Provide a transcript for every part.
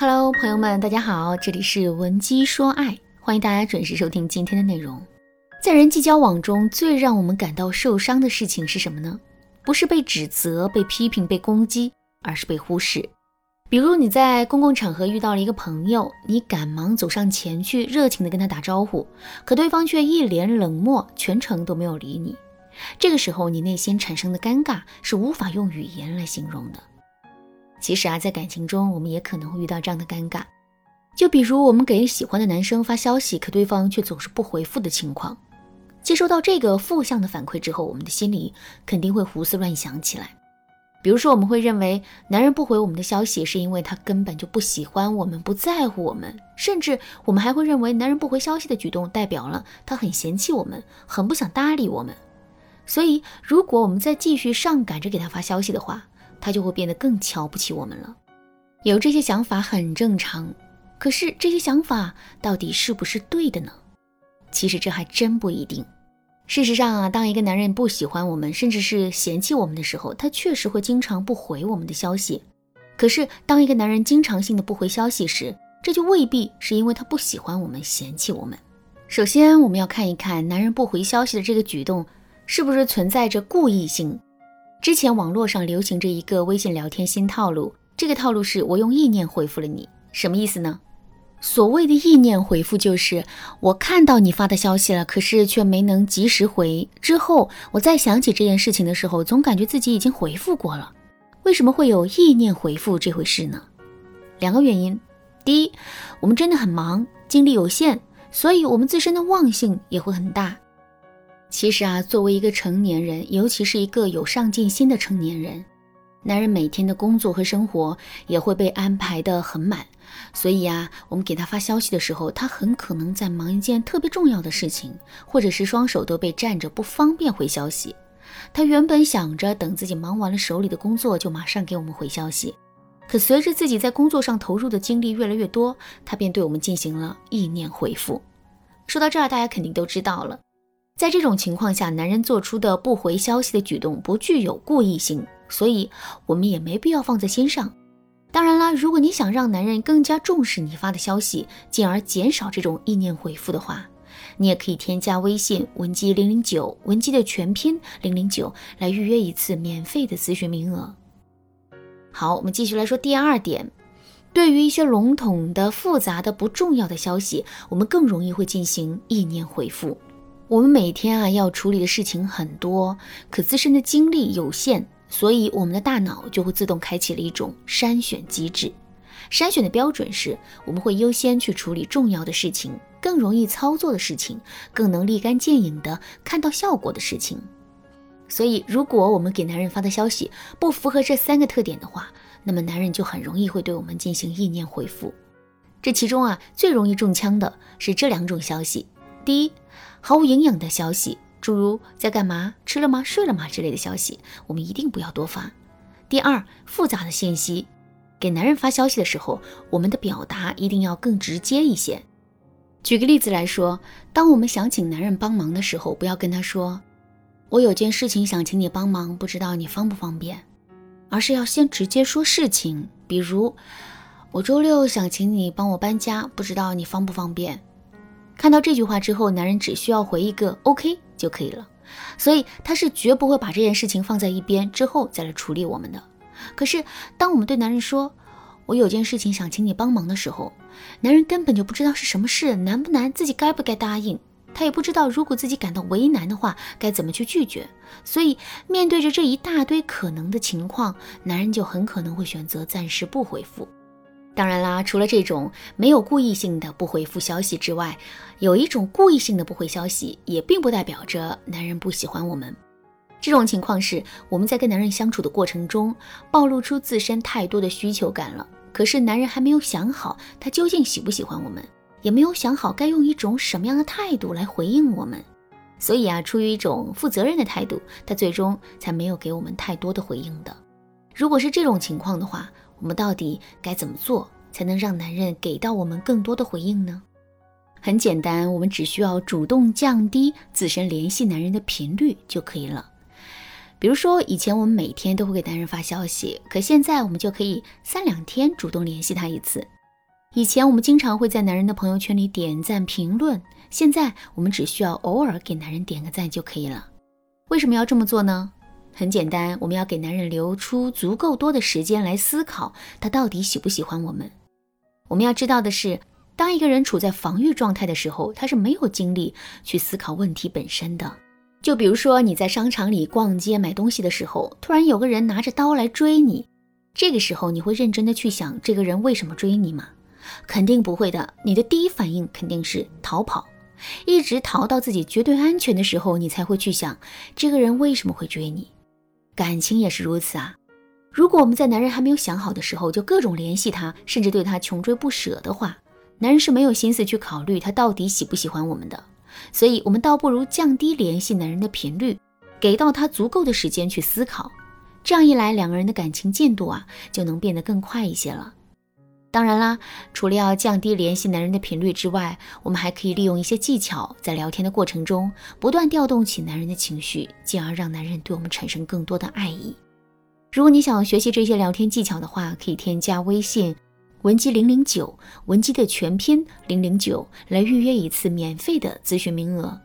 Hello，朋友们，大家好，这里是文姬说爱，欢迎大家准时收听今天的内容。在人际交往中最让我们感到受伤的事情是什么呢？不是被指责、被批评、被攻击，而是被忽视。比如你在公共场合遇到了一个朋友，你赶忙走上前去，热情地跟他打招呼，可对方却一脸冷漠，全程都没有理你。这个时候，你内心产生的尴尬是无法用语言来形容的。其实啊，在感情中，我们也可能会遇到这样的尴尬，就比如我们给喜欢的男生发消息，可对方却总是不回复的情况。接收到这个负向的反馈之后，我们的心里肯定会胡思乱想起来。比如说，我们会认为男人不回我们的消息，是因为他根本就不喜欢我们，不在乎我们，甚至我们还会认为男人不回消息的举动代表了他很嫌弃我们，很不想搭理我们。所以，如果我们再继续上赶着给他发消息的话，他就会变得更瞧不起我们了。有这些想法很正常，可是这些想法到底是不是对的呢？其实这还真不一定。事实上啊，当一个男人不喜欢我们，甚至是嫌弃我们的时候，他确实会经常不回我们的消息。可是，当一个男人经常性的不回消息时，这就未必是因为他不喜欢我们、嫌弃我们。首先，我们要看一看男人不回消息的这个举动是不是存在着故意性。之前网络上流行着一个微信聊天新套路，这个套路是我用意念回复了你，什么意思呢？所谓的意念回复，就是我看到你发的消息了，可是却没能及时回。之后我再想起这件事情的时候，总感觉自己已经回复过了。为什么会有意念回复这回事呢？两个原因：第一，我们真的很忙，精力有限，所以我们自身的忘性也会很大。其实啊，作为一个成年人，尤其是一个有上进心的成年人。男人每天的工作和生活也会被安排得很满，所以呀，我们给他发消息的时候，他很可能在忙一件特别重要的事情，或者是双手都被占着，不方便回消息。他原本想着等自己忙完了手里的工作，就马上给我们回消息，可随着自己在工作上投入的精力越来越多，他便对我们进行了意念回复。说到这儿，大家肯定都知道了，在这种情况下，男人做出的不回消息的举动不具有故意性。所以，我们也没必要放在心上。当然啦，如果你想让男人更加重视你发的消息，进而减少这种意念回复的话，你也可以添加微信文姬零零九，文姬的全拼零零九，来预约一次免费的咨询名额。好，我们继续来说第二点。对于一些笼统的、复杂的、不重要的消息，我们更容易会进行意念回复。我们每天啊要处理的事情很多，可自身的精力有限。所以，我们的大脑就会自动开启了一种筛选机制。筛选的标准是，我们会优先去处理重要的事情、更容易操作的事情、更能立竿见影的看到效果的事情。所以，如果我们给男人发的消息不符合这三个特点的话，那么男人就很容易会对我们进行意念回复。这其中啊，最容易中枪的是这两种消息：第一，毫无营养的消息。诸如在干嘛、吃了吗、睡了吗之类的消息，我们一定不要多发。第二，复杂的信息，给男人发消息的时候，我们的表达一定要更直接一些。举个例子来说，当我们想请男人帮忙的时候，不要跟他说“我有件事情想请你帮忙，不知道你方不方便”，而是要先直接说事情，比如“我周六想请你帮我搬家，不知道你方不方便”。看到这句话之后，男人只需要回一个 “OK” 就可以了，所以他是绝不会把这件事情放在一边之后再来处理我们的。可是，当我们对男人说“我有件事情想请你帮忙”的时候，男人根本就不知道是什么事，难不难，自己该不该答应，他也不知道如果自己感到为难的话该怎么去拒绝。所以，面对着这一大堆可能的情况，男人就很可能会选择暂时不回复。当然啦，除了这种没有故意性的不回复消息之外，有一种故意性的不回消息，也并不代表着男人不喜欢我们。这种情况是我们在跟男人相处的过程中，暴露出自身太多的需求感了。可是男人还没有想好他究竟喜不喜欢我们，也没有想好该用一种什么样的态度来回应我们。所以啊，出于一种负责任的态度，他最终才没有给我们太多的回应的。如果是这种情况的话，我们到底该怎么做才能让男人给到我们更多的回应呢？很简单，我们只需要主动降低自身联系男人的频率就可以了。比如说，以前我们每天都会给男人发消息，可现在我们就可以三两天主动联系他一次。以前我们经常会在男人的朋友圈里点赞评论，现在我们只需要偶尔给男人点个赞就可以了。为什么要这么做呢？很简单，我们要给男人留出足够多的时间来思考他到底喜不喜欢我们。我们要知道的是，当一个人处在防御状态的时候，他是没有精力去思考问题本身的。就比如说你在商场里逛街买东西的时候，突然有个人拿着刀来追你，这个时候你会认真的去想这个人为什么追你吗？肯定不会的。你的第一反应肯定是逃跑，一直逃到自己绝对安全的时候，你才会去想这个人为什么会追你。感情也是如此啊。如果我们在男人还没有想好的时候就各种联系他，甚至对他穷追不舍的话，男人是没有心思去考虑他到底喜不喜欢我们的。所以，我们倒不如降低联系男人的频率，给到他足够的时间去思考。这样一来，两个人的感情进度啊，就能变得更快一些了。当然啦，除了要降低联系男人的频率之外，我们还可以利用一些技巧，在聊天的过程中不断调动起男人的情绪，进而让男人对我们产生更多的爱意。如果你想要学习这些聊天技巧的话，可以添加微信。文姬零零九，文姬的全拼零零九，来预约一次免费的咨询名额。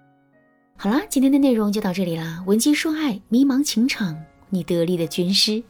好啦，今天的内容就到这里啦。文姬说爱，迷茫情场，你得力的军师。